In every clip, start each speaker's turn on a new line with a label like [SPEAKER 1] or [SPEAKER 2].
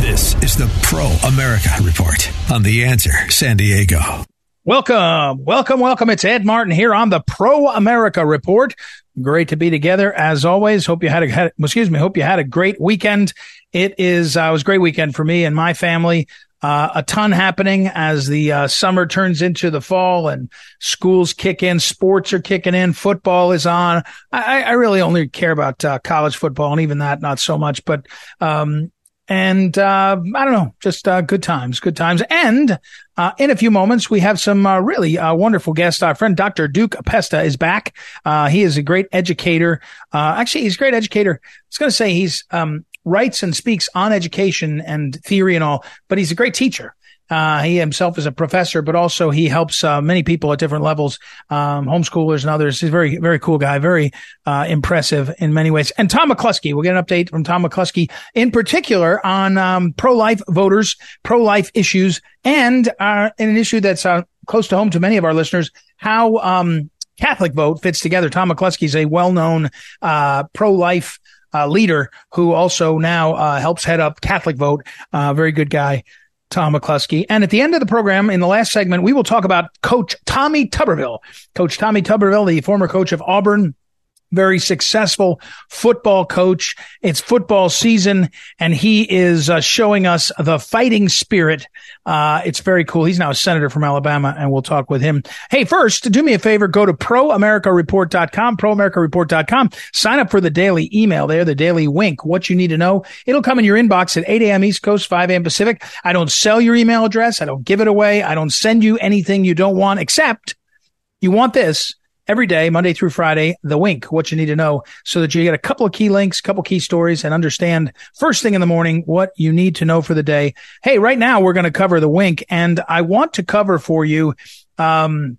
[SPEAKER 1] This is the Pro America Report on The Answer San Diego.
[SPEAKER 2] Welcome, welcome, welcome. It's Ed Martin here on the Pro America Report. Great to be together as always. Hope you had a, had, excuse me, hope you had a great weekend. It is, uh, it was a great weekend for me and my family. Uh, a ton happening as the uh, summer turns into the fall and schools kick in, sports are kicking in, football is on. I, I really only care about uh, college football and even that not so much, but um, and uh, I don't know, just uh, good times, good times. And uh, in a few moments, we have some uh, really uh, wonderful guests. Our friend Dr. Duke Pesta is back. Uh, he is a great educator. actually, he's a great educator. I was going to say he's um, writes and speaks on education and theory and all, but he's a great teacher. Uh, he himself is a professor, but also he helps uh, many people at different levels, um, homeschoolers and others. He's a very, very cool guy, very uh, impressive in many ways. And Tom McCluskey, we'll get an update from Tom McCluskey in particular on um, pro-life voters, pro-life issues, and uh, an issue that's uh, close to home to many of our listeners, how um, Catholic vote fits together. Tom McCluskey is a well-known uh, pro-life uh, leader who also now uh, helps head up Catholic Vote. Uh, very good guy. Tom McCluskey. And at the end of the program, in the last segment, we will talk about Coach Tommy Tuberville. Coach Tommy Tuberville, the former coach of Auburn, very successful football coach. It's football season and he is uh, showing us the fighting spirit. Uh, it's very cool. He's now a senator from Alabama and we'll talk with him. Hey, first, do me a favor, go to proamericareport.com, proamericareport.com, sign up for the daily email there, the daily wink, what you need to know. It'll come in your inbox at 8 a.m. East Coast, 5 a.m. Pacific. I don't sell your email address. I don't give it away. I don't send you anything you don't want, except you want this every day, Monday through Friday, the wink, what you need to know so that you get a couple of key links, a couple key stories and understand first thing in the morning what you need to know for the day. Hey, right now we're going to cover the wink and I want to cover for you, um,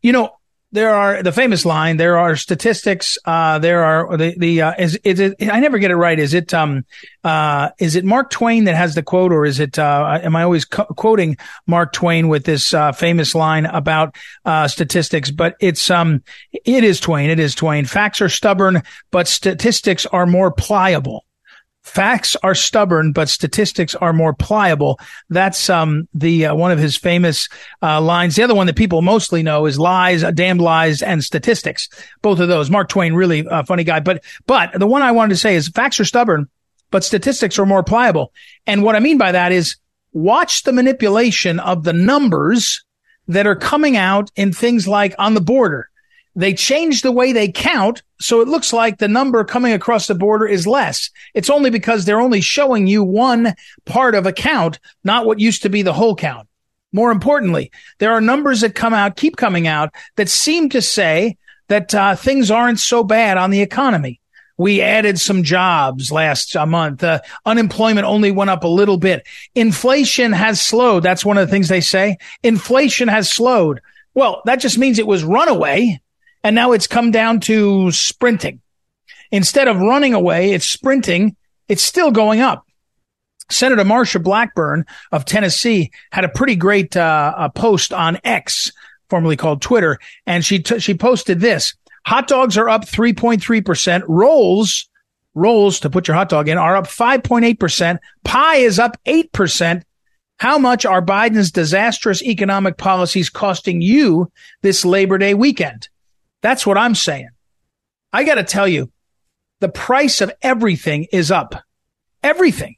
[SPEAKER 2] you know, there are the famous line. There are statistics. Uh, there are the the uh, is is it? I never get it right. Is it um uh is it Mark Twain that has the quote, or is it uh am I always co- quoting Mark Twain with this uh, famous line about uh statistics? But it's um it is Twain. It is Twain. Facts are stubborn, but statistics are more pliable. Facts are stubborn, but statistics are more pliable. That's um, the uh, one of his famous uh, lines. The other one that people mostly know is lies, uh, damned lies, and statistics. Both of those. Mark Twain, really a funny guy. But but the one I wanted to say is facts are stubborn, but statistics are more pliable. And what I mean by that is watch the manipulation of the numbers that are coming out in things like on the border they changed the way they count. So it looks like the number coming across the border is less. It's only because they're only showing you one part of a count, not what used to be the whole count. More importantly, there are numbers that come out, keep coming out that seem to say that uh, things aren't so bad on the economy. We added some jobs last uh, month. Uh, unemployment only went up a little bit. Inflation has slowed. That's one of the things they say. Inflation has slowed. Well, that just means it was runaway and now it's come down to sprinting. Instead of running away, it's sprinting. It's still going up. Senator Marsha Blackburn of Tennessee had a pretty great uh, post on X, formerly called Twitter, and she t- she posted this: Hot dogs are up 3.3 percent. Rolls rolls to put your hot dog in are up 5.8 percent. Pie is up 8 percent. How much are Biden's disastrous economic policies costing you this Labor Day weekend? That's what I'm saying. I got to tell you, the price of everything is up. Everything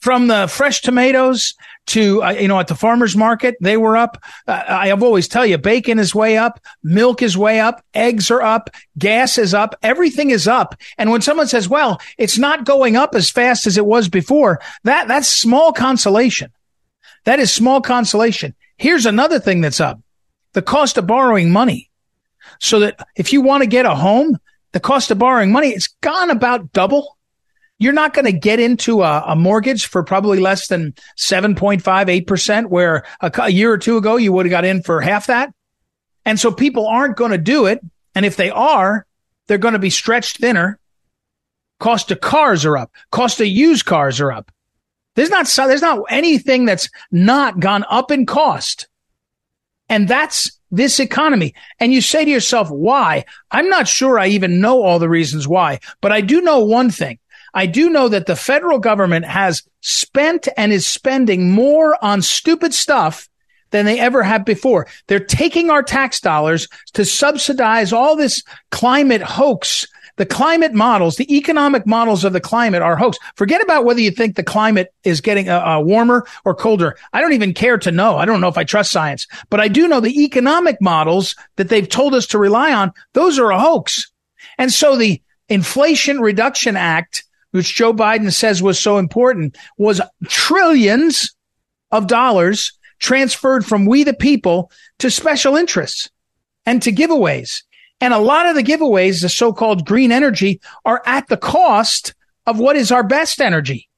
[SPEAKER 2] from the fresh tomatoes to, uh, you know, at the farmer's market, they were up. Uh, I have always tell you, bacon is way up. Milk is way up. Eggs are up. Gas is up. Everything is up. And when someone says, well, it's not going up as fast as it was before, that, that's small consolation. That is small consolation. Here's another thing that's up. The cost of borrowing money so that if you want to get a home, the cost of borrowing money, it's gone about double. You're not going to get into a, a, mortgage for probably less than 7.5, 8%, where a, a year or two ago you would have got in for half that. And so people aren't going to do it. And if they are, they're going to be stretched thinner. Cost of cars are up. Cost of used cars are up. There's not, there's not anything that's not gone up in cost. And that's this economy. And you say to yourself, why? I'm not sure I even know all the reasons why, but I do know one thing. I do know that the federal government has spent and is spending more on stupid stuff than they ever have before. They're taking our tax dollars to subsidize all this climate hoax the climate models, the economic models of the climate are hoax. Forget about whether you think the climate is getting uh, uh, warmer or colder. I don't even care to know. I don't know if I trust science, but I do know the economic models that they've told us to rely on. Those are a hoax. And so the Inflation Reduction Act, which Joe Biden says was so important, was trillions of dollars transferred from we the people to special interests and to giveaways. And a lot of the giveaways, the so-called green energy are at the cost of what is our best energy.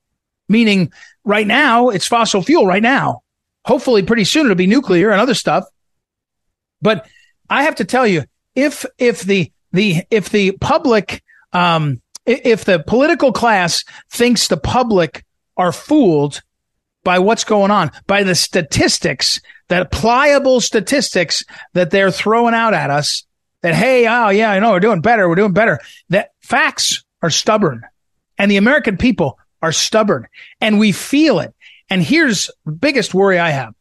[SPEAKER 2] Meaning right now it's fossil fuel right now. Hopefully pretty soon it'll be nuclear and other stuff. But I have to tell you, if, if the, the, if the public, um, if the political class thinks the public are fooled by what's going on, by the statistics, that pliable statistics that they're throwing out at us, that, hey, oh, yeah, I know we're doing better. We're doing better. That facts are stubborn and the American people are stubborn and we feel it. And here's the biggest worry I have.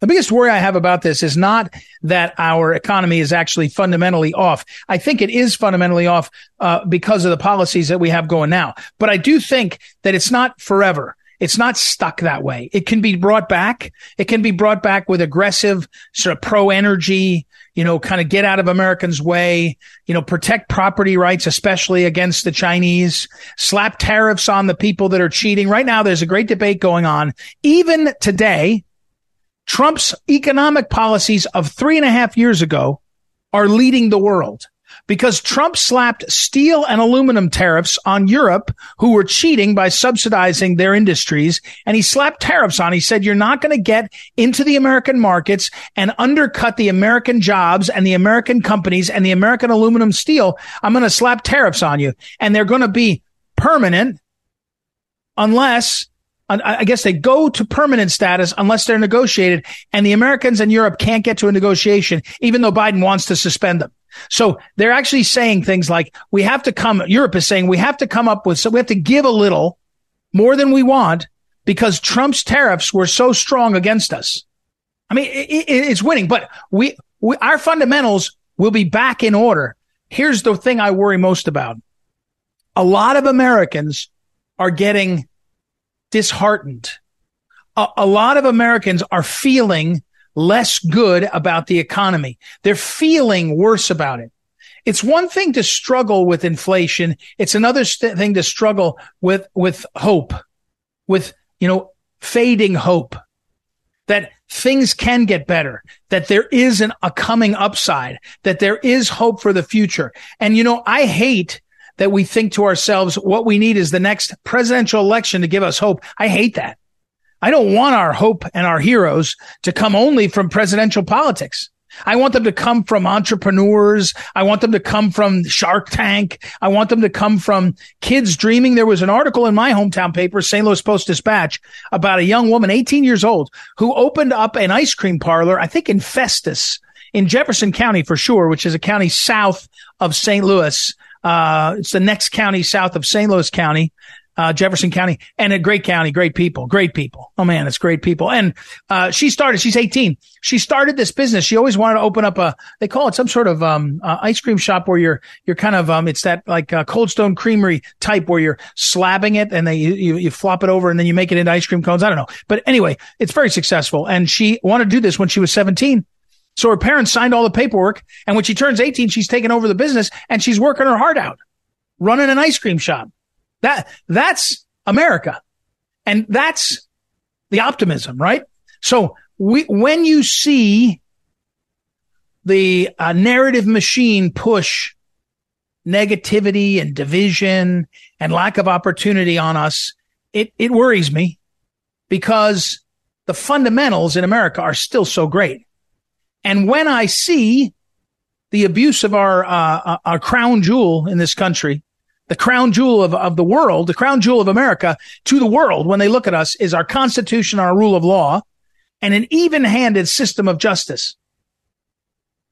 [SPEAKER 2] The biggest worry I have about this is not that our economy is actually fundamentally off. I think it is fundamentally off uh, because of the policies that we have going now. But I do think that it's not forever. It's not stuck that way. It can be brought back. It can be brought back with aggressive sort of pro energy, you know, kind of get out of Americans' way, you know, protect property rights, especially against the Chinese, slap tariffs on the people that are cheating. Right now, there's a great debate going on. Even today, Trump's economic policies of three and a half years ago are leading the world because Trump slapped steel and aluminum tariffs on Europe who were cheating by subsidizing their industries. And he slapped tariffs on. He said, you're not going to get into the American markets and undercut the American jobs and the American companies and the American aluminum steel. I'm going to slap tariffs on you and they're going to be permanent unless I guess they go to permanent status unless they're negotiated and the Americans and Europe can't get to a negotiation, even though Biden wants to suspend them. So they're actually saying things like, we have to come, Europe is saying we have to come up with, so we have to give a little more than we want because Trump's tariffs were so strong against us. I mean, it, it, it's winning, but we, we, our fundamentals will be back in order. Here's the thing I worry most about. A lot of Americans are getting disheartened. A, a lot of Americans are feeling less good about the economy. They're feeling worse about it. It's one thing to struggle with inflation. It's another st- thing to struggle with, with hope, with, you know, fading hope that things can get better, that there is an, a coming upside, that there is hope for the future. And, you know, I hate that we think to ourselves, what we need is the next presidential election to give us hope. I hate that. I don't want our hope and our heroes to come only from presidential politics. I want them to come from entrepreneurs. I want them to come from Shark Tank. I want them to come from kids dreaming. There was an article in my hometown paper, St. Louis Post Dispatch, about a young woman, 18 years old, who opened up an ice cream parlor, I think in Festus, in Jefferson County for sure, which is a county south of St. Louis. Uh, it's the next county south of St. Louis County uh, Jefferson County and a great county, great people, great people. Oh man, it's great people. And, uh, she started, she's 18. She started this business. She always wanted to open up a, they call it some sort of, um, uh, ice cream shop where you're, you're kind of, um, it's that like uh, Cold Stone Creamery type where you're slabbing it and then you, you, you flop it over and then you make it into ice cream cones. I don't know. But anyway, it's very successful. And she wanted to do this when she was 17. So her parents signed all the paperwork. And when she turns 18, she's taken over the business and she's working her heart out running an ice cream shop. That, that's America. And that's the optimism, right? So we, when you see the uh, narrative machine push negativity and division and lack of opportunity on us, it, it worries me because the fundamentals in America are still so great. And when I see the abuse of our, uh, uh, our crown jewel in this country, the crown jewel of, of the world, the crown jewel of America to the world when they look at us is our constitution, our rule of law and an even handed system of justice.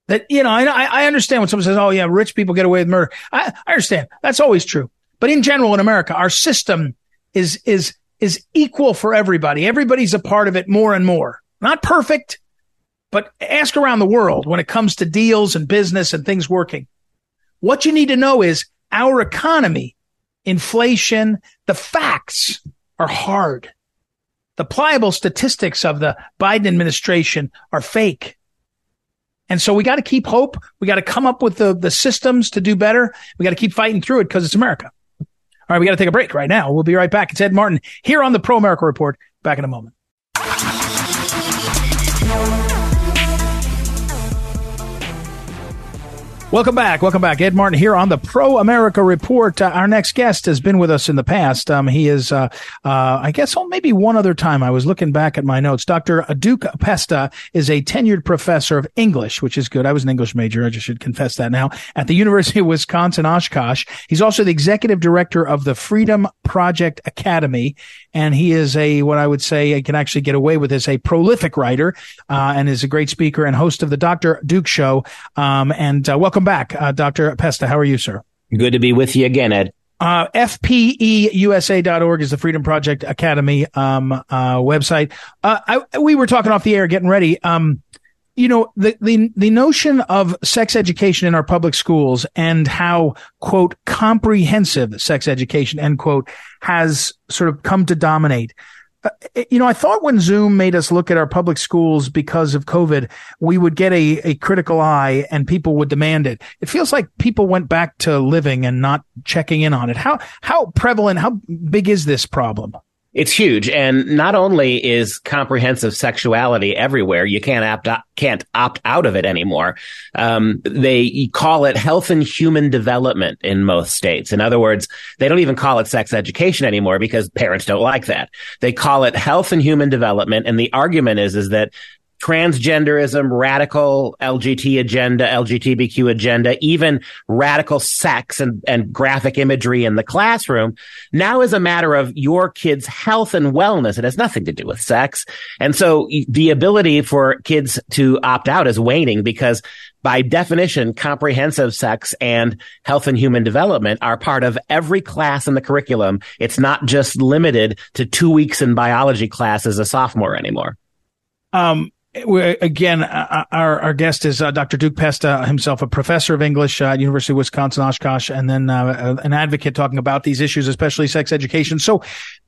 [SPEAKER 2] That, you know, I, I understand when someone says, oh, yeah, rich people get away with murder. I, I understand. That's always true. But in general, in America, our system is, is, is equal for everybody. Everybody's a part of it more and more. Not perfect, but ask around the world when it comes to deals and business and things working. What you need to know is our economy, inflation, the facts are hard. The pliable statistics of the Biden administration are fake. And so we got to keep hope. We got to come up with the, the systems to do better. We got to keep fighting through it because it's America. All right. We got to take a break right now. We'll be right back. It's Ed Martin here on the Pro America Report. Back in a moment. Welcome back. Welcome back. Ed Martin here on the Pro America Report. Uh, our next guest has been with us in the past. Um, he is, uh, uh, I guess, oh, maybe one other time. I was looking back at my notes. Dr. Duke Pesta is a tenured professor of English, which is good. I was an English major. I just should confess that now at the University of Wisconsin Oshkosh. He's also the executive director of the Freedom Project Academy. And he is a, what I would say, I can actually get away with this, a prolific writer, uh, and is a great speaker and host of the Dr. Duke Show. Um, and, uh, welcome back, uh, Dr. Pesta. How are you, sir?
[SPEAKER 3] Good to be with you again, Ed.
[SPEAKER 2] Uh, FPEUSA.org is the Freedom Project Academy um, uh, website. Uh, I, we were talking off the air, getting ready. Um, you know, the, the, the notion of sex education in our public schools and how, quote, comprehensive sex education, end quote, has sort of come to dominate. Uh, you know, I thought when Zoom made us look at our public schools because of COVID, we would get a, a critical eye and people would demand it. It feels like people went back to living and not checking in on it. How, how prevalent, how big is this problem?
[SPEAKER 3] It's huge. And not only is comprehensive sexuality everywhere, you can't opt out, can't opt out of it anymore. Um, they call it health and human development in most states. In other words, they don't even call it sex education anymore because parents don't like that. They call it health and human development. And the argument is, is that transgenderism, radical LGBT agenda, LGBTQ agenda, even radical sex and, and graphic imagery in the classroom now is a matter of your kid's health and wellness. It has nothing to do with sex. And so the ability for kids to opt out is waning because by definition, comprehensive sex and health and human development are part of every class in the curriculum. It's not just limited to two weeks in biology class as a sophomore anymore.
[SPEAKER 2] Um, again, uh, uh, our, our guest is uh, Dr. Duke Pesta, himself a professor of English at University of Wisconsin Oshkosh, and then uh, an advocate talking about these issues, especially sex education. So,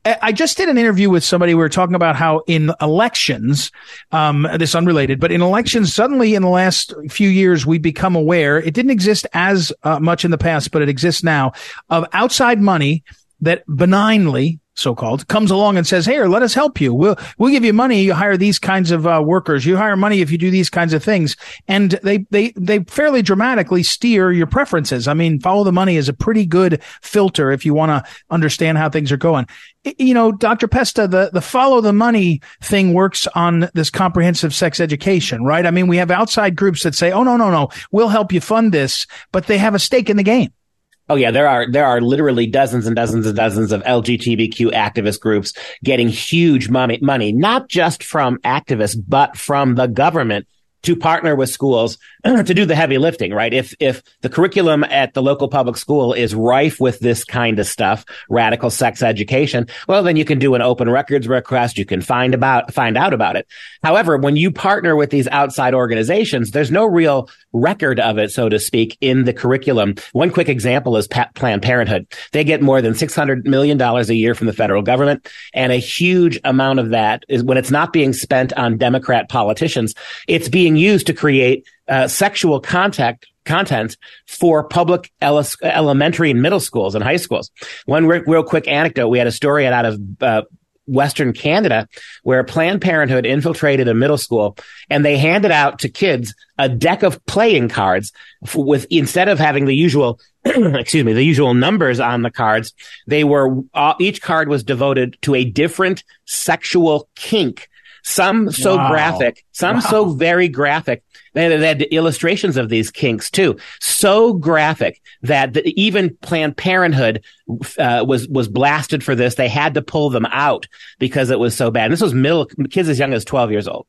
[SPEAKER 2] I just did an interview with somebody. We were talking about how in elections, um, this unrelated, but in elections, suddenly in the last few years, we become aware it didn't exist as uh, much in the past, but it exists now of outside money that benignly so-called comes along and says, "Hey, let us help you. We'll we'll give you money. You hire these kinds of uh, workers. You hire money if you do these kinds of things." And they they they fairly dramatically steer your preferences. I mean, follow the money is a pretty good filter if you want to understand how things are going. You know, Dr. Pesta, the the follow the money thing works on this comprehensive sex education, right? I mean, we have outside groups that say, "Oh no, no, no, we'll help you fund this," but they have a stake in the game.
[SPEAKER 3] Oh yeah, there are there are literally dozens and dozens and dozens of LGBTQ activist groups getting huge money money, not just from activists, but from the government to partner with schools to do the heavy lifting, right? If, if the curriculum at the local public school is rife with this kind of stuff, radical sex education, well, then you can do an open records request. You can find about, find out about it. However, when you partner with these outside organizations, there's no real record of it, so to speak, in the curriculum. One quick example is Planned Parenthood. They get more than $600 million a year from the federal government. And a huge amount of that is when it's not being spent on Democrat politicians, it's being used to create uh, sexual contact content for public ele- elementary and middle schools and high schools. One re- real quick anecdote: we had a story out of uh, Western Canada, where Planned Parenthood infiltrated a middle school and they handed out to kids a deck of playing cards with instead of having the usual excuse me the usual numbers on the cards they were uh, each card was devoted to a different sexual kink some so wow. graphic some wow. so very graphic. They had, they had, illustrations of these kinks too. So graphic that the, even planned parenthood uh, was was blasted for this. They had to pull them out because it was so bad. And this was middle kids as young as 12 years old.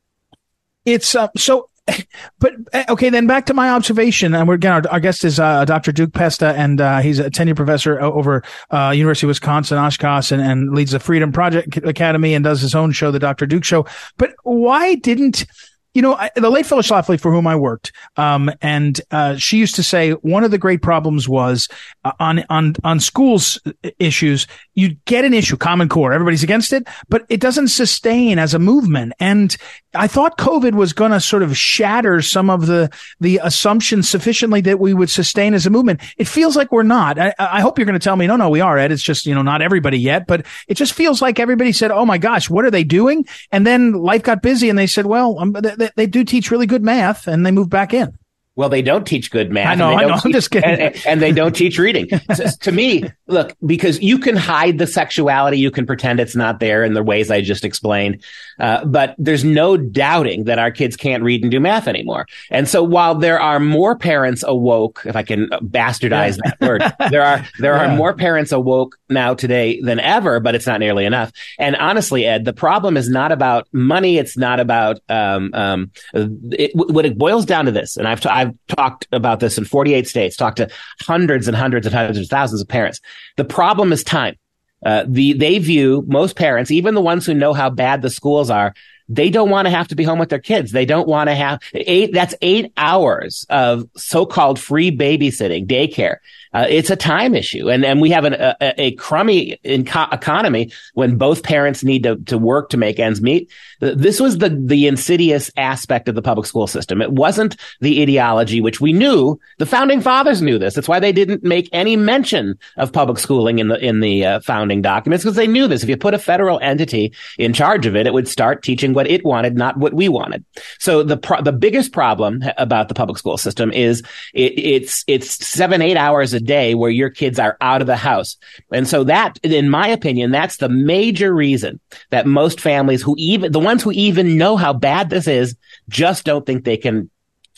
[SPEAKER 2] It's uh, so but eh, okay, then back to my observation, and we're again our, our guest is uh, Dr. Duke Pesta, and uh, he's a tenure professor over uh, University of Wisconsin Oshkosh, and, and leads the Freedom Project Academy and does his own show, the Dr. Duke Show. But why didn't you know, I, the late Phyllis Schlafly, for whom I worked, um, and uh, she used to say one of the great problems was uh, on on on schools issues. You get an issue, Common Core, everybody's against it, but it doesn't sustain as a movement. And I thought COVID was going to sort of shatter some of the the assumptions sufficiently that we would sustain as a movement. It feels like we're not. I, I hope you're going to tell me, no, no, we are, Ed. It's just you know not everybody yet, but it just feels like everybody said, oh my gosh, what are they doing? And then life got busy, and they said, well, um, they do teach really good math, and they move back in.
[SPEAKER 3] Well, they don't teach good math.
[SPEAKER 2] I know. I know. Teach, I'm just kidding.
[SPEAKER 3] And, and they don't teach reading. to me, look, because you can hide the sexuality, you can pretend it's not there in the ways I just explained. Uh, but there's no doubting that our kids can't read and do math anymore. And so while there are more parents awoke, if I can bastardize yeah. that word, there are there yeah. are more parents awoke now today than ever, but it's not nearly enough. And honestly, Ed, the problem is not about money. It's not about um, um, it, what it boils down to this. And I've t- I've talked about this in 48 states, talked to hundreds and hundreds and hundreds of thousands of parents. The problem is time. Uh, the, they view most parents, even the ones who know how bad the schools are, they don't want to have to be home with their kids. They don't want to have eight, that's eight hours of so-called free babysitting, daycare. Uh, it's a time issue. And, and we have an, a, a crummy economy when both parents need to, to work to make ends meet. This was the, the insidious aspect of the public school system. It wasn't the ideology, which we knew. The founding fathers knew this. That's why they didn't make any mention of public schooling in the, in the uh, founding documents because they knew this. If you put a federal entity in charge of it, it would start teaching what it wanted, not what we wanted. So the, pro- the biggest problem about the public school system is it, it's, it's seven, eight hours a day where your kids are out of the house. And so that, in my opinion, that's the major reason that most families who even, the ones who even know how bad this is, just don't think they can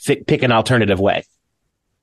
[SPEAKER 3] f- pick an alternative way.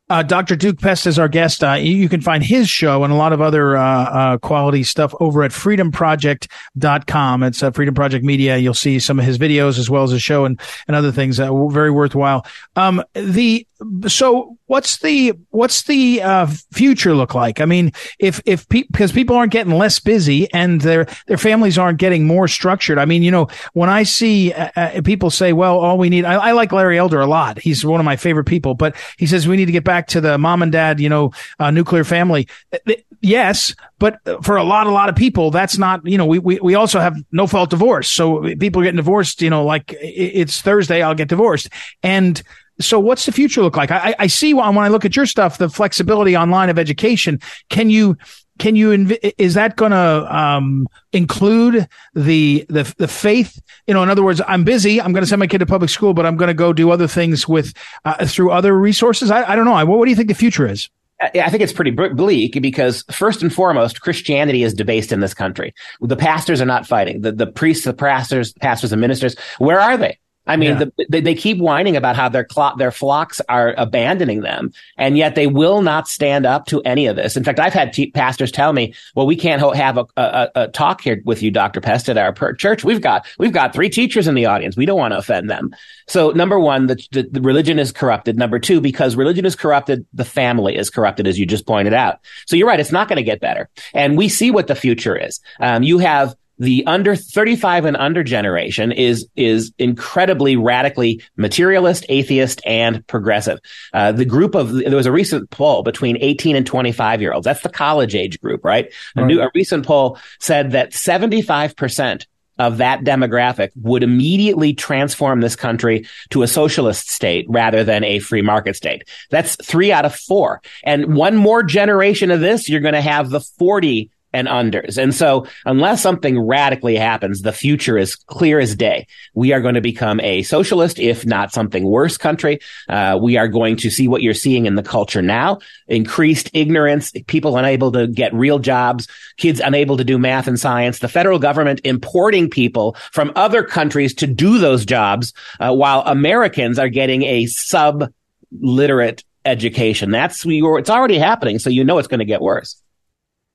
[SPEAKER 2] Uh, Dr. Duke Pest is our guest. Uh, you can find his show and a lot of other uh, uh quality stuff over at freedomproject.com. It's uh, Freedom Project Media. You'll see some of his videos as well as his show and, and other things. Uh, very worthwhile. Um, the so what's the what's the uh, future look like? I mean, if if pe- because people aren't getting less busy and their their families aren't getting more structured. I mean, you know, when I see uh, uh, people say, "Well, all we need," I, I, like Larry Elder a lot. He's one of my favorite people, but he says we need to get back to the mom and dad, you know, uh, nuclear family. Uh, yes, but for a lot, a lot of people, that's not. You know, we we we also have no fault divorce, so people are getting divorced. You know, like it's Thursday, I'll get divorced, and so what's the future look like? I, I see when I look at your stuff, the flexibility online of education. Can you, can you, is that going to, um, include the, the, the faith? You know, in other words, I'm busy. I'm going to send my kid to public school, but I'm going to go do other things with, uh, through other resources. I, I don't know. What, what do you think the future is?
[SPEAKER 3] I think it's pretty bleak because first and foremost, Christianity is debased in this country. The pastors are not fighting. The, the priests, the pastors, pastors and ministers, where are they? I mean, yeah. the, they, they, keep whining about how their cl- their flocks are abandoning them, and yet they will not stand up to any of this. In fact, I've had t- pastors tell me, "Well, we can't ho- have a, a, a, talk here with you, Doctor Pest, at our per- church. We've got we've got three teachers in the audience. We don't want to offend them." So, number one, the, the, the religion is corrupted. Number two, because religion is corrupted, the family is corrupted, as you just pointed out. So, you're right; it's not going to get better, and we see what the future is. Um, you have the under 35 and under generation is is incredibly radically materialist, atheist, and progressive. Uh, the group of there was a recent poll between 18 and 25 year olds. That's the college age group, right? right. A, new, a recent poll said that 75 percent of that demographic would immediately transform this country to a socialist state rather than a free market state. That's three out of four. And one more generation of this, you're going to have the 40 and unders. And so unless something radically happens, the future is clear as day. We are going to become a socialist, if not something worse country. Uh, we are going to see what you're seeing in the culture now. Increased ignorance, people unable to get real jobs, kids unable to do math and science, the federal government importing people from other countries to do those jobs, uh, while Americans are getting a sub literate education. That's we it's already happening. So you know it's going to get worse.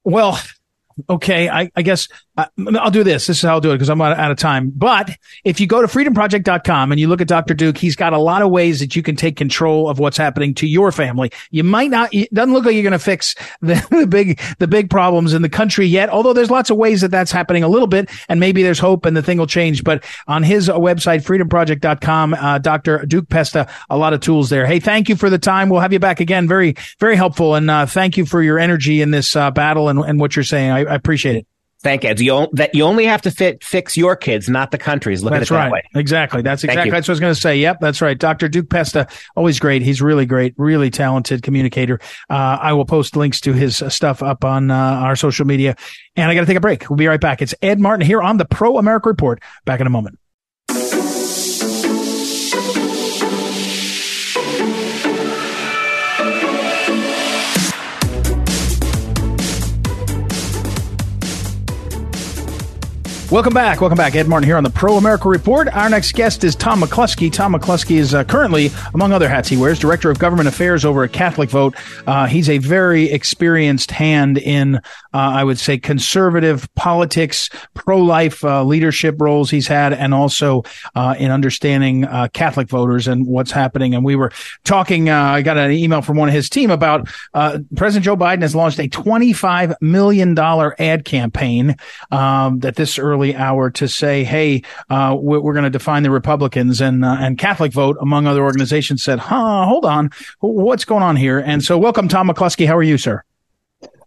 [SPEAKER 2] Well, okay, I, I guess uh, I'll do this. This is how I'll do it because I'm out, of time. But if you go to freedomproject.com and you look at Dr. Duke, he's got a lot of ways that you can take control of what's happening to your family. You might not, it doesn't look like you're going to fix the, the big, the big problems in the country yet, although there's lots of ways that that's happening a little bit and maybe there's hope and the thing will change. But on his uh, website, freedomproject.com, uh, Dr. Duke Pesta, a lot of tools there. Hey, thank you for the time. We'll have you back again. Very, very helpful. And, uh, thank you for your energy in this, uh, battle and, and what you're saying. I, I appreciate it.
[SPEAKER 3] Thank you. You, that you only have to fit, fix your kids, not the country's. Look
[SPEAKER 2] that's
[SPEAKER 3] at it
[SPEAKER 2] right.
[SPEAKER 3] that way.
[SPEAKER 2] Exactly. That's exactly that's what I was going to say. Yep, that's right. Dr. Duke Pesta, always great. He's really great, really talented communicator. Uh, I will post links to his stuff up on uh, our social media. And I got to take a break. We'll be right back. It's Ed Martin here on the Pro America Report. Back in a moment. Welcome back. Welcome back. Ed Martin here on the Pro America Report. Our next guest is Tom McCluskey. Tom McCluskey is uh, currently, among other hats he wears, Director of Government Affairs over at Catholic Vote. Uh, he's a very experienced hand in, uh, I would say, conservative politics, pro-life uh, leadership roles he's had, and also uh, in understanding uh, Catholic voters and what's happening. And we were talking, I got an email from one of his team about President Joe Biden has launched a $25 million ad campaign um, that this early early hour to say, "Hey, uh, we're, going to define the Republicans," and uh, and Catholic Vote, among other organizations, said, "Huh, hold on, what's going on here?" And so, welcome, Tom McCluskey. How are you, sir?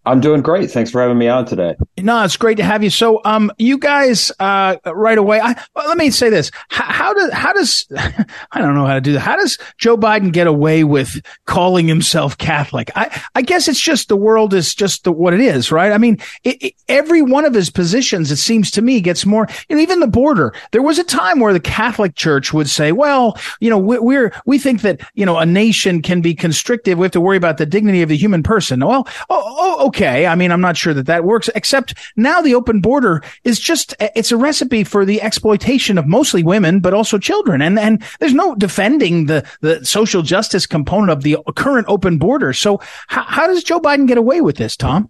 [SPEAKER 4] I'm doing great. Thanks for having me on today.
[SPEAKER 2] No, it's great to have you. So, um, you guys, uh, right away, I, well, let me say this. How, how does, how does, I don't know how to do that. How does Joe Biden get away with calling himself Catholic? I, I guess it's just the world is just the, what it is, right? I mean, it, it, every one of his positions, it seems to me, gets more, and even the border. There was a time where the Catholic Church would say, well, you know, we, we're, we think that, you know, a nation can be constrictive. We have to worry about the dignity of the human person. Well, oh, oh. I mean, I'm not sure that that works, except now the open border is just, it's a recipe for the exploitation of mostly women, but also children. And, and there's no defending the, the social justice component of the current open border. So how, how does Joe Biden get away with this, Tom?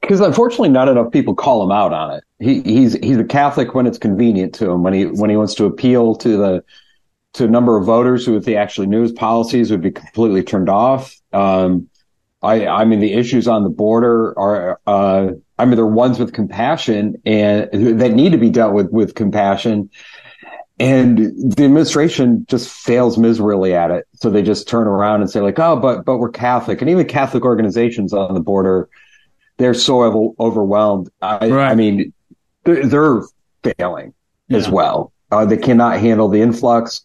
[SPEAKER 4] Because unfortunately, not enough people call him out on it. He, he's he's a Catholic when it's convenient to him. When he when he wants to appeal to the to a number of voters who, if they actually knew his policies, would be completely turned off. Um, I, I mean, the issues on the border are, uh, I mean, they're ones with compassion and that need to be dealt with with compassion. And the administration just fails miserably at it. So they just turn around and say like, oh, but, but we're Catholic. And even Catholic organizations on the border, they're so overwhelmed. I, right. I mean, they're, they're failing yeah. as well. Uh, they cannot handle the influx.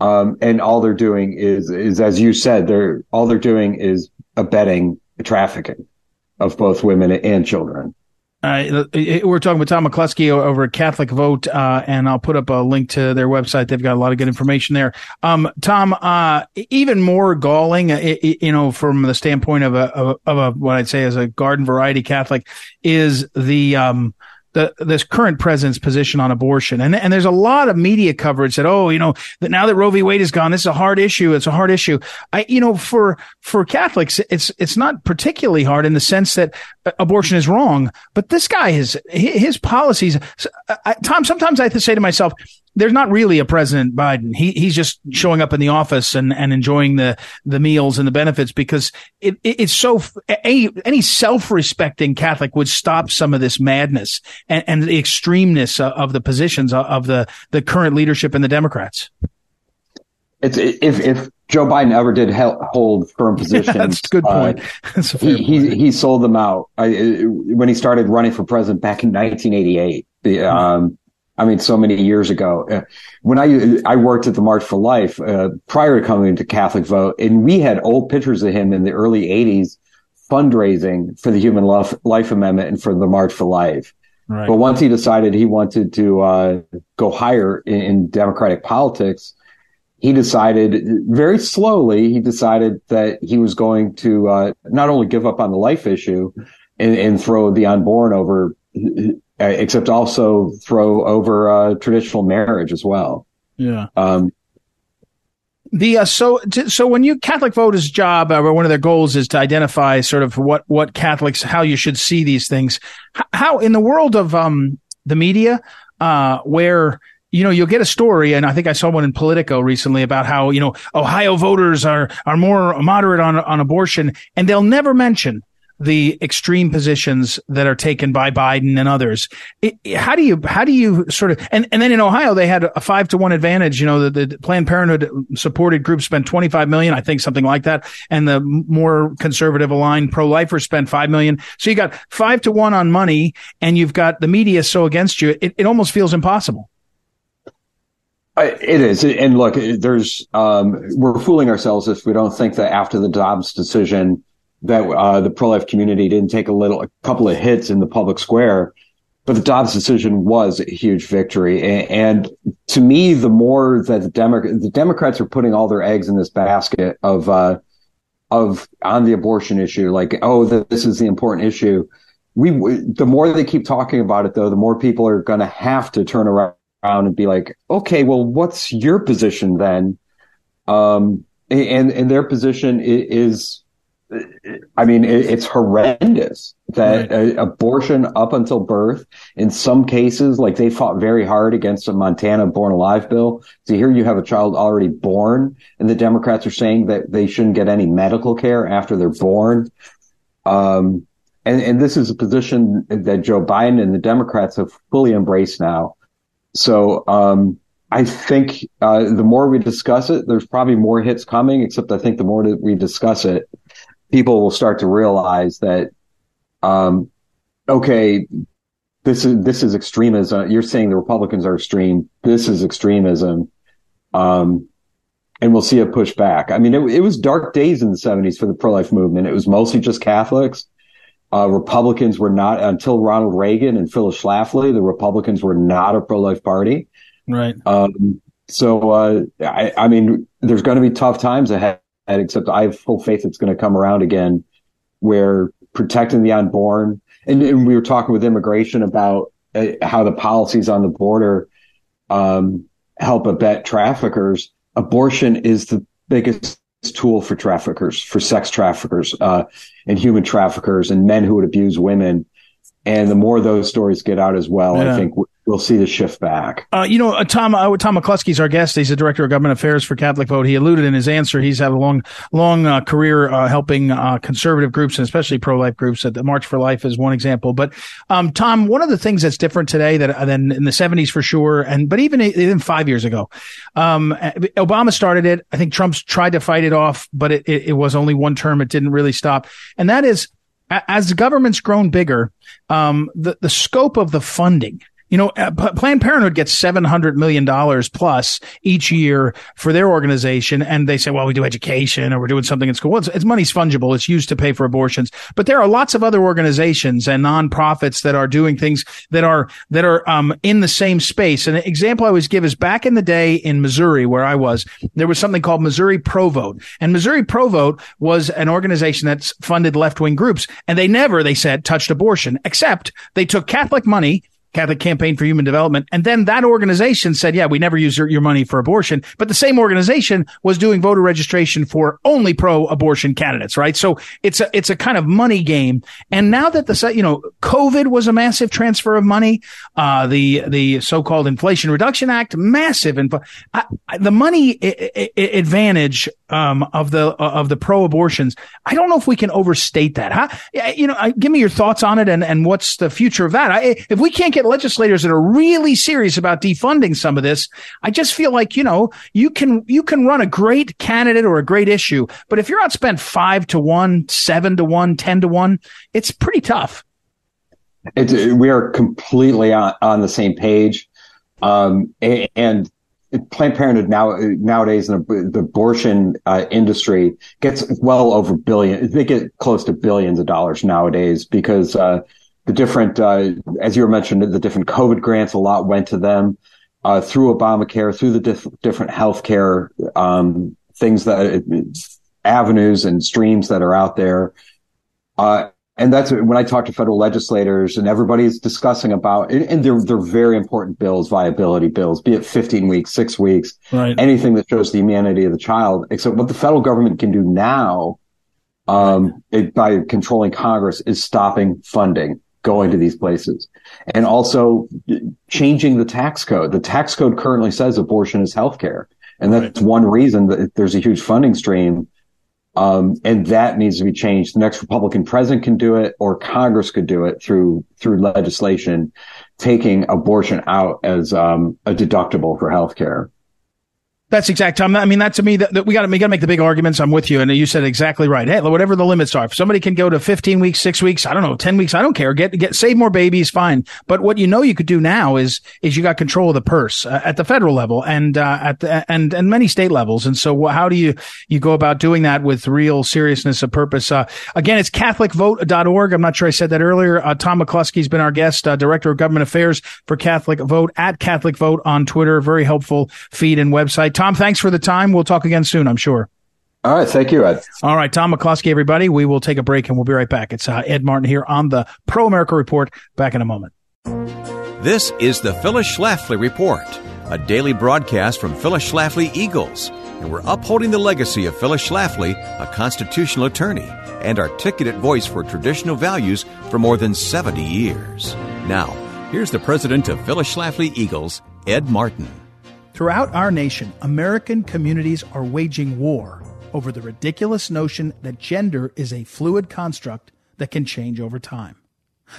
[SPEAKER 4] Um, and all they're doing is, is as you said, they're all they're doing is abetting trafficking of both women and children.
[SPEAKER 2] Uh, we're talking with Tom McCluskey over at Catholic Vote, uh, and I'll put up a link to their website. They've got a lot of good information there. Um, Tom, uh, even more galling, uh, you know, from the standpoint of a, of a, what I'd say is a garden variety Catholic is the, um, the this current president's position on abortion. And and there's a lot of media coverage that oh, you know, that now that Roe v. Wade is gone, this is a hard issue. It's a hard issue. I you know, for for Catholics, it's it's not particularly hard in the sense that uh, abortion is wrong, but this guy is his policies. Uh, I, Tom, sometimes I have to say to myself, there's not really a President Biden. He he's just showing up in the office and, and enjoying the the meals and the benefits because it, it it's so any any self respecting Catholic would stop some of this madness and, and the extremeness of the positions of the the current leadership in the Democrats.
[SPEAKER 4] It's if if Joe Biden ever did hold firm positions,
[SPEAKER 2] yeah, that's a good point. Uh,
[SPEAKER 4] a he, point. he he sold them out I, when he started running for president back in 1988. The, mm-hmm. um, I mean, so many years ago. Uh, when I I worked at the March for Life uh, prior to coming to Catholic Vote, and we had old pictures of him in the early '80s fundraising for the Human Life, Life Amendment and for the March for Life.
[SPEAKER 2] Right.
[SPEAKER 4] But once he decided he wanted to uh, go higher in, in Democratic politics, he decided very slowly, he decided that he was going to uh, not only give up on the life issue and, and throw the unborn over, except also throw over uh, traditional marriage as well.
[SPEAKER 2] Yeah.
[SPEAKER 4] Um,
[SPEAKER 2] the uh, so t- so when you Catholic Voters' job uh, or one of their goals is to identify sort of what what Catholics how you should see these things. H- how in the world of um the media, uh, where you know, you'll get a story, and I think I saw one in Politico recently about how you know Ohio voters are are more moderate on on abortion, and they'll never mention the extreme positions that are taken by Biden and others. It, how do you how do you sort of and, and then in Ohio they had a five to one advantage. You know the, the Planned Parenthood supported group spent twenty five million, I think something like that, and the more conservative aligned pro lifers spent five million. So you got five to one on money, and you've got the media so against you. It, it almost feels impossible.
[SPEAKER 4] It is, and look, there's um, we're fooling ourselves if we don't think that after the Dobbs decision that uh, the pro-life community didn't take a little, a couple of hits in the public square, but the Dobbs decision was a huge victory. And, and to me, the more that the, Demo- the Democrats are putting all their eggs in this basket of uh, of on the abortion issue, like oh, this is the important issue. We the more they keep talking about it, though, the more people are going to have to turn around around and be like, okay, well, what's your position then? Um, and, and their position is, I mean, it's horrendous that right. abortion up until birth, in some cases, like they fought very hard against a Montana born alive bill. So here you have a child already born and the Democrats are saying that they shouldn't get any medical care after they're born. Um, and, and this is a position that Joe Biden and the Democrats have fully embraced now. So um, I think uh, the more we discuss it, there's probably more hits coming. Except I think the more that we discuss it, people will start to realize that, um, okay, this is this is extremism. You're saying the Republicans are extreme. This is extremism. Um, and we'll see a push back. I mean, it, it was dark days in the 70s for the pro-life movement. It was mostly just Catholics. Uh, Republicans were not until Ronald Reagan and Phyllis Schlafly. The Republicans were not a pro-life party.
[SPEAKER 2] Right.
[SPEAKER 4] Um, so, uh, I, I, mean, there's going to be tough times ahead, except I have full faith it's going to come around again where protecting the unborn and, and we were talking with immigration about uh, how the policies on the border, um, help abet traffickers. Abortion is the biggest tool for traffickers, for sex traffickers, uh, and human traffickers and men who would abuse women. And the more those stories get out as well, yeah. I think we'll see the shift back.
[SPEAKER 2] Uh, you know, uh, Tom uh, Tom McCluskey's our guest. He's the director of government affairs for Catholic Vote. He alluded in his answer he's had a long long uh, career uh, helping uh, conservative groups and especially pro life groups. At the March for Life is one example. But um, Tom, one of the things that's different today that than in the seventies for sure, and but even even five years ago, um, Obama started it. I think Trump's tried to fight it off, but it, it, it was only one term. It didn't really stop, and that is as the government's grown bigger, um, the, the scope of the funding you know, uh, Planned Parenthood gets $700 million plus each year for their organization. And they say, well, we do education or we're doing something in school. Well, it's, it's money's fungible. It's used to pay for abortions. But there are lots of other organizations and nonprofits that are doing things that are, that are, um, in the same space. And an example I always give is back in the day in Missouri, where I was, there was something called Missouri Pro Vote. And Missouri Pro Vote was an organization that's funded left wing groups. And they never, they said, touched abortion, except they took Catholic money Catholic Campaign for Human Development. And then that organization said, yeah, we never use your, your, money for abortion. But the same organization was doing voter registration for only pro abortion candidates, right? So it's a, it's a kind of money game. And now that the, you know, COVID was a massive transfer of money, uh, the, the so-called Inflation Reduction Act, massive. And the money I- I- advantage, um, of the, of the pro abortions. I don't know if we can overstate that. Huh? You know, give me your thoughts on it and, and what's the future of that. I, if we can't get get legislators that are really serious about defunding some of this, I just feel like, you know, you can, you can run a great candidate or a great issue, but if you're outspent five to one, seven to one, ten to one, it's pretty tough.
[SPEAKER 4] It's, we are completely on, on the same page. Um, and Planned Parenthood now nowadays in the, abortion uh, industry gets well over billion. They get close to billions of dollars nowadays because uh, the different, uh, as you were mentioning, the different COVID grants, a lot went to them uh, through Obamacare, through the diff- different healthcare um, things that avenues and streams that are out there. Uh, and that's when I talk to federal legislators and everybody's discussing about, and they're, they're very important bills, viability bills, be it 15 weeks, six weeks, right. anything that shows the humanity of the child, except what the federal government can do now, um, it, by controlling Congress is stopping funding going to these places and also changing the tax code. The tax code currently says abortion is healthcare. And that's right. one reason that there's a huge funding stream um, and that needs to be changed. The next Republican president can do it, or Congress could do it through through legislation, taking abortion out as um, a deductible for health care.
[SPEAKER 2] That's exact time. I mean, that to me, that, that we got to we got to make the big arguments. I'm with you, and you said exactly right. Hey, whatever the limits are, if somebody can go to 15 weeks, six weeks, I don't know, 10 weeks, I don't care. Get get save more babies, fine. But what you know you could do now is is you got control of the purse uh, at the federal level and uh, at the and and many state levels. And so, how do you you go about doing that with real seriousness of purpose? Uh, again, it's CatholicVote.org. I'm not sure I said that earlier. Uh, Tom McClusky's been our guest, uh, director of government affairs for Catholic Vote at Catholic Vote on Twitter. Very helpful feed and website. Tom, thanks for the time. We'll talk again soon, I'm sure.
[SPEAKER 4] All right. Thank you, Ed.
[SPEAKER 2] All right. Tom McClusky, everybody. We will take a break and we'll be right back. It's uh, Ed Martin here on the Pro America Report. Back in a moment.
[SPEAKER 1] This is the Phyllis Schlafly Report, a daily broadcast from Phyllis Schlafly Eagles. And we're upholding the legacy of Phyllis Schlafly, a constitutional attorney and articulate voice for traditional values for more than 70 years. Now, here's the president of Phyllis Schlafly Eagles, Ed Martin.
[SPEAKER 2] Throughout our nation, American communities are waging war over the ridiculous notion that gender is a fluid construct that can change over time.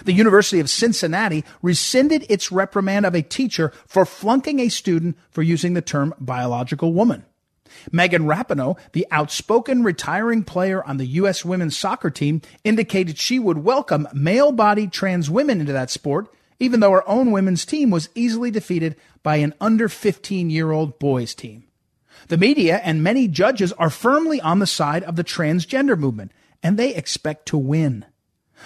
[SPEAKER 2] The University of Cincinnati rescinded its reprimand of a teacher for flunking a student for using the term biological woman. Megan Rapinoe, the outspoken retiring player on the U.S. women's soccer team, indicated she would welcome male bodied trans women into that sport even though our own women's team was easily defeated by an under 15 year old boys team. The media and many judges are firmly on the side of the transgender movement, and they expect to win.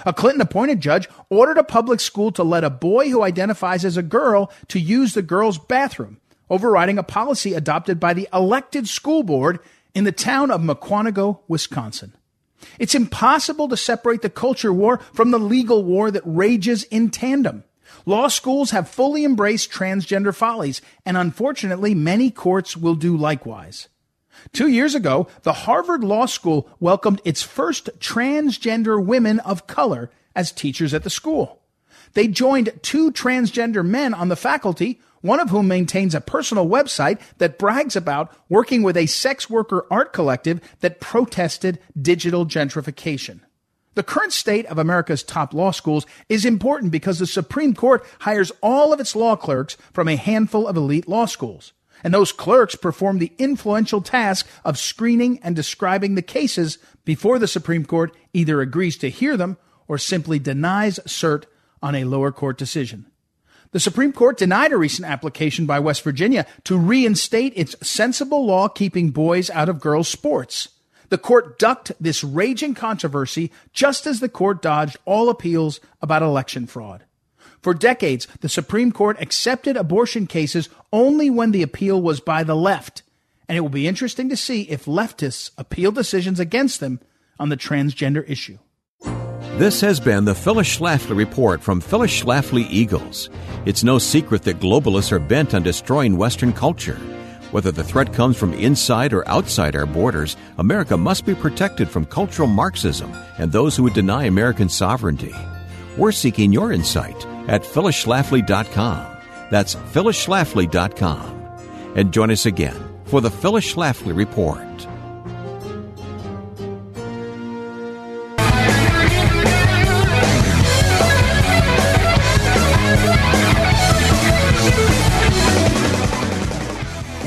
[SPEAKER 2] A Clinton appointed judge ordered a public school to let a boy who identifies as a girl to use the girl's bathroom, overriding a policy adopted by the elected school board in the town of Mukwonago, Wisconsin. It's impossible to separate the culture war from the legal war that rages in tandem. Law schools have fully embraced transgender follies, and unfortunately, many courts will do likewise. Two years ago, the Harvard Law School welcomed its first transgender women of color as teachers at the school. They joined two transgender men on the faculty, one of whom maintains a personal website that brags about working with a sex worker art collective that protested digital gentrification. The current state of America's top law schools is important because the Supreme Court hires all of its law clerks from a handful of elite law schools. And those clerks perform the influential task of screening and describing the cases before the Supreme Court either agrees to hear them or simply denies cert on a lower court decision. The Supreme Court denied a recent application by West Virginia to reinstate its sensible law keeping boys out of girls' sports. The court ducked this raging controversy just as the court dodged all appeals about election fraud. For decades, the Supreme Court accepted abortion cases only when the appeal was by the left, and it will be interesting to see if leftists appeal decisions against them on the transgender issue.
[SPEAKER 1] This has been the Phyllis Schlafly Report from Phyllis Schlafly Eagles. It's no secret that globalists are bent on destroying Western culture. Whether the threat comes from inside or outside our borders, America must be protected from cultural Marxism and those who would deny American sovereignty. We're seeking your insight at phyllisschlafly.com. That's phyllisschlafly.com. And join us again for the Phyllis Schlafly Report.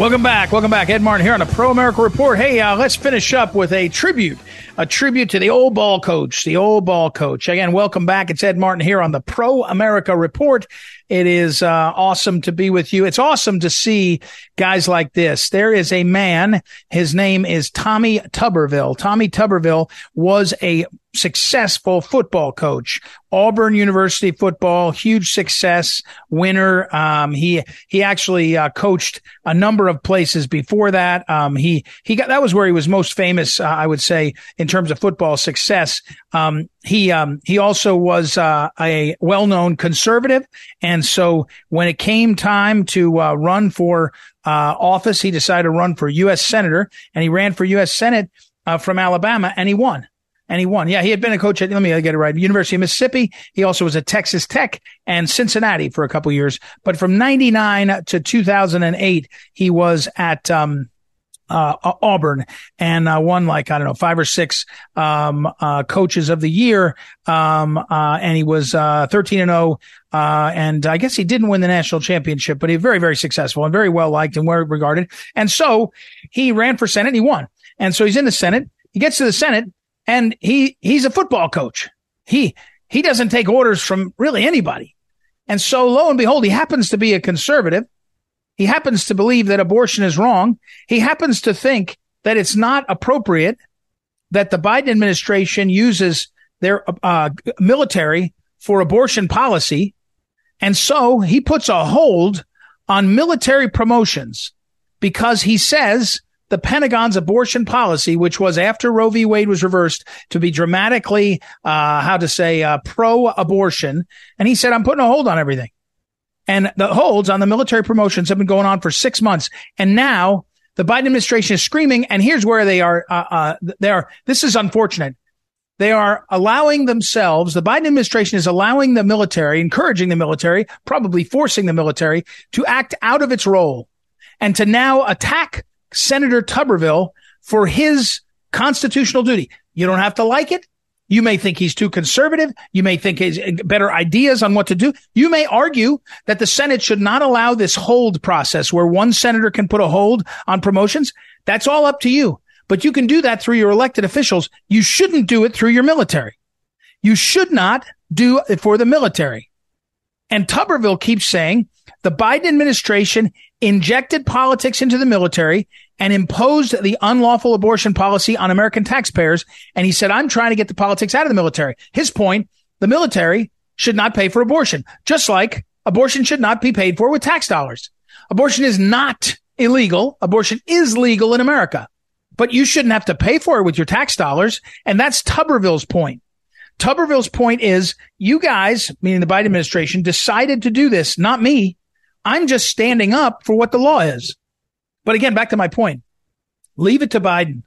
[SPEAKER 2] Welcome back. Welcome back. Ed Martin here on a Pro America Report. Hey, uh, let's finish up with a tribute, a tribute to the old ball coach, the old ball coach. Again, welcome back. It's Ed Martin here on the Pro America Report. It is uh, awesome to be with you. It's awesome to see guys like this. There is a man. His name is Tommy Tuberville. Tommy Tuberville was a successful football coach. Auburn University football, huge success, winner. Um, he he actually uh, coached a number of places before that. Um, he he got that was where he was most famous, uh, I would say, in terms of football success. Um, he um, he also was uh, a well-known conservative, and so when it came time to uh, run for uh, office, he decided to run for U.S. senator, and he ran for U.S. Senate uh, from Alabama, and he won and he won. Yeah, he had been a coach at, let me get it right, University of Mississippi. He also was at Texas Tech and Cincinnati for a couple years. But from 99 to 2008, he was at, um, uh, Auburn and uh, won like I don't know five or six um, uh, coaches of the year, um, uh, and he was uh, thirteen and zero. Oh, uh, and I guess he didn't win the national championship, but he very very successful and very well liked and well regarded. And so he ran for Senate he won. And so he's in the Senate. He gets to the Senate and he, he's a football coach. He, he doesn't take orders from really anybody. And so lo and behold, he happens to be a conservative. He happens to believe that abortion is wrong. He happens to think that it's not appropriate that the Biden administration uses their uh, military for abortion policy. And so he puts a hold on military promotions because he says the Pentagon's abortion policy, which was after Roe v. Wade was reversed to be dramatically, uh, how to say, uh, pro abortion. And he said, I'm putting a hold on everything. And the holds on the military promotions have been going on for six months. And now the Biden administration is screaming. And here's where they are. Uh, uh, they are. This is unfortunate. They are allowing themselves, the Biden administration is allowing the military, encouraging the military, probably forcing the military to act out of its role and to now attack Senator Tuberville for his constitutional duty. You don't have to like it. You may think he's too conservative. You may think he's uh, better ideas on what to do. You may argue that the Senate should not allow this hold process where one senator can put a hold on promotions. That's all up to you. But you can do that through your elected officials. You shouldn't do it through your military. You should not do it for the military. And Tuberville keeps saying the Biden administration injected politics into the military and imposed the unlawful abortion policy on American taxpayers. And he said, I'm trying to get the politics out of the military. His point, the military should not pay for abortion, just like abortion should not be paid for with tax dollars. Abortion is not illegal. Abortion is legal in America, but you shouldn't have to pay for it with your tax dollars. And that's Tuberville's point. Tuberville's point is you guys, meaning the Biden administration, decided to do this, not me. I'm just standing up for what the law is. But again, back to my point. Leave it to Biden.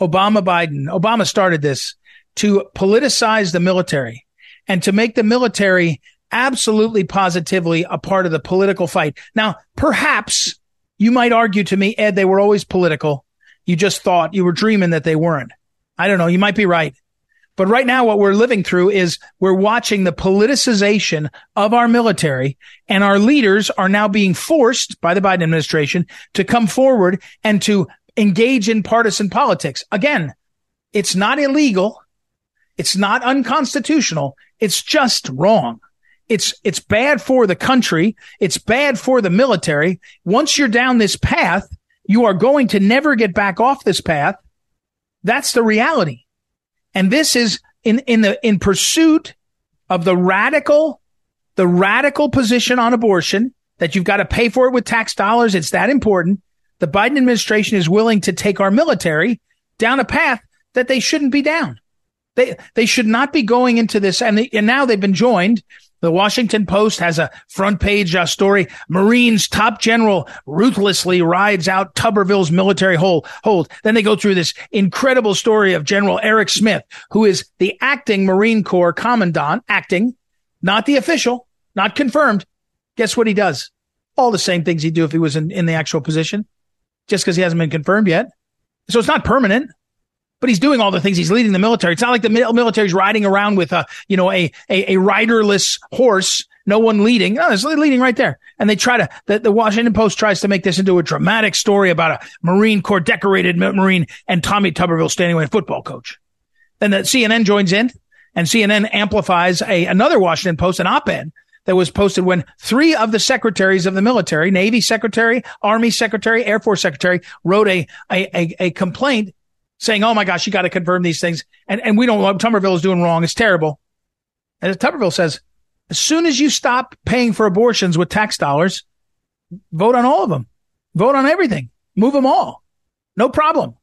[SPEAKER 2] Obama Biden. Obama started this to politicize the military and to make the military absolutely positively a part of the political fight. Now, perhaps you might argue to me, Ed, they were always political. You just thought you were dreaming that they weren't. I don't know. You might be right. But right now, what we're living through is we're watching the politicization of our military and our leaders are now being forced by the Biden administration to come forward and to engage in partisan politics. Again, it's not illegal. It's not unconstitutional. It's just wrong. It's, it's bad for the country. It's bad for the military. Once you're down this path, you are going to never get back off this path. That's the reality. And this is in, in the, in pursuit of the radical, the radical position on abortion that you've got to pay for it with tax dollars. It's that important. The Biden administration is willing to take our military down a path that they shouldn't be down. They, they should not be going into this. And, they, and now they've been joined the Washington Post has a front page uh, story. Marines top general ruthlessly rides out Tuberville's military hold. hold. Then they go through this incredible story of General Eric Smith, who is the acting Marine Corps commandant, acting, not the official, not confirmed. Guess what he does? All the same things he'd do if he was in, in the actual position, just because he hasn't been confirmed yet. So it's not permanent but he's doing all the things. He's leading the military. It's not like the military's riding around with a, you know, a, a, a riderless horse, no one leading. No, it's leading right there. And they try to, the, the Washington Post tries to make this into a dramatic story about a Marine Corps decorated Marine and Tommy Tuberville standing a football coach. Then the CNN joins in and CNN amplifies a, another Washington Post, an op-ed that was posted when three of the secretaries of the military, Navy secretary, Army secretary, Air Force secretary, wrote a, a, a, a complaint saying, Oh my gosh, you got to confirm these things. And, and we don't what Tuberville is doing wrong. It's terrible. And as says, as soon as you stop paying for abortions with tax dollars, vote on all of them. Vote on everything. Move them all. No problem.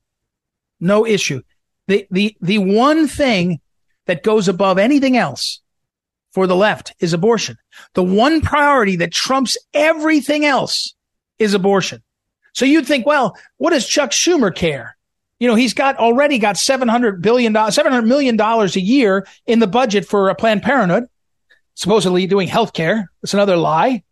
[SPEAKER 2] No issue. The, the, the one thing that goes above anything else for the left is abortion. The one priority that trumps everything else is abortion. So you'd think, well, what does Chuck Schumer care? You know, he's got already got $700 billion, $700 million a year in the budget for a Planned Parenthood, supposedly doing health care. It's another lie.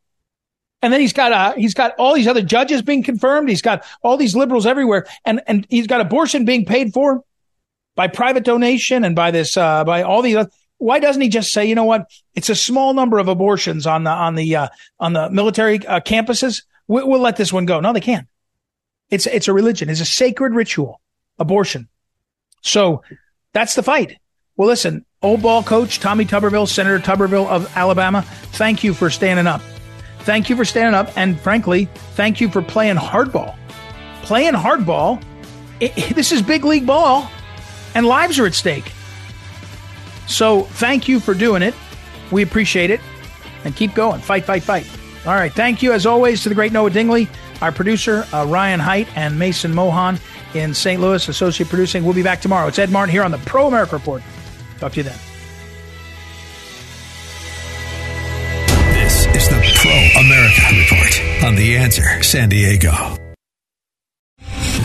[SPEAKER 2] And then he's got, uh, he's got all these other judges being confirmed. He's got all these liberals everywhere and, and he's got abortion being paid for by private donation and by this, uh, by all these. other, Why doesn't he just say, you know what? It's a small number of abortions on the, on the, uh, on the military uh, campuses. We, we'll let this one go. No, they can't. It's, it's a religion. It's a sacred ritual, abortion. So that's the fight. Well, listen, old ball coach Tommy Tuberville, Senator Tuberville of Alabama, thank you for standing up. Thank you for standing up. And frankly, thank you for playing hardball. Playing hardball. It, it, this is big league ball and lives are at stake. So thank you for doing it. We appreciate it and keep going. Fight, fight, fight. All right. Thank you, as always, to the great Noah Dingley, our producer, uh, Ryan Height, and Mason Mohan in St. Louis, associate producing. We'll be back tomorrow. It's Ed Martin here on the Pro America Report. Talk to you then.
[SPEAKER 1] This is the Pro America Report on The Answer San Diego.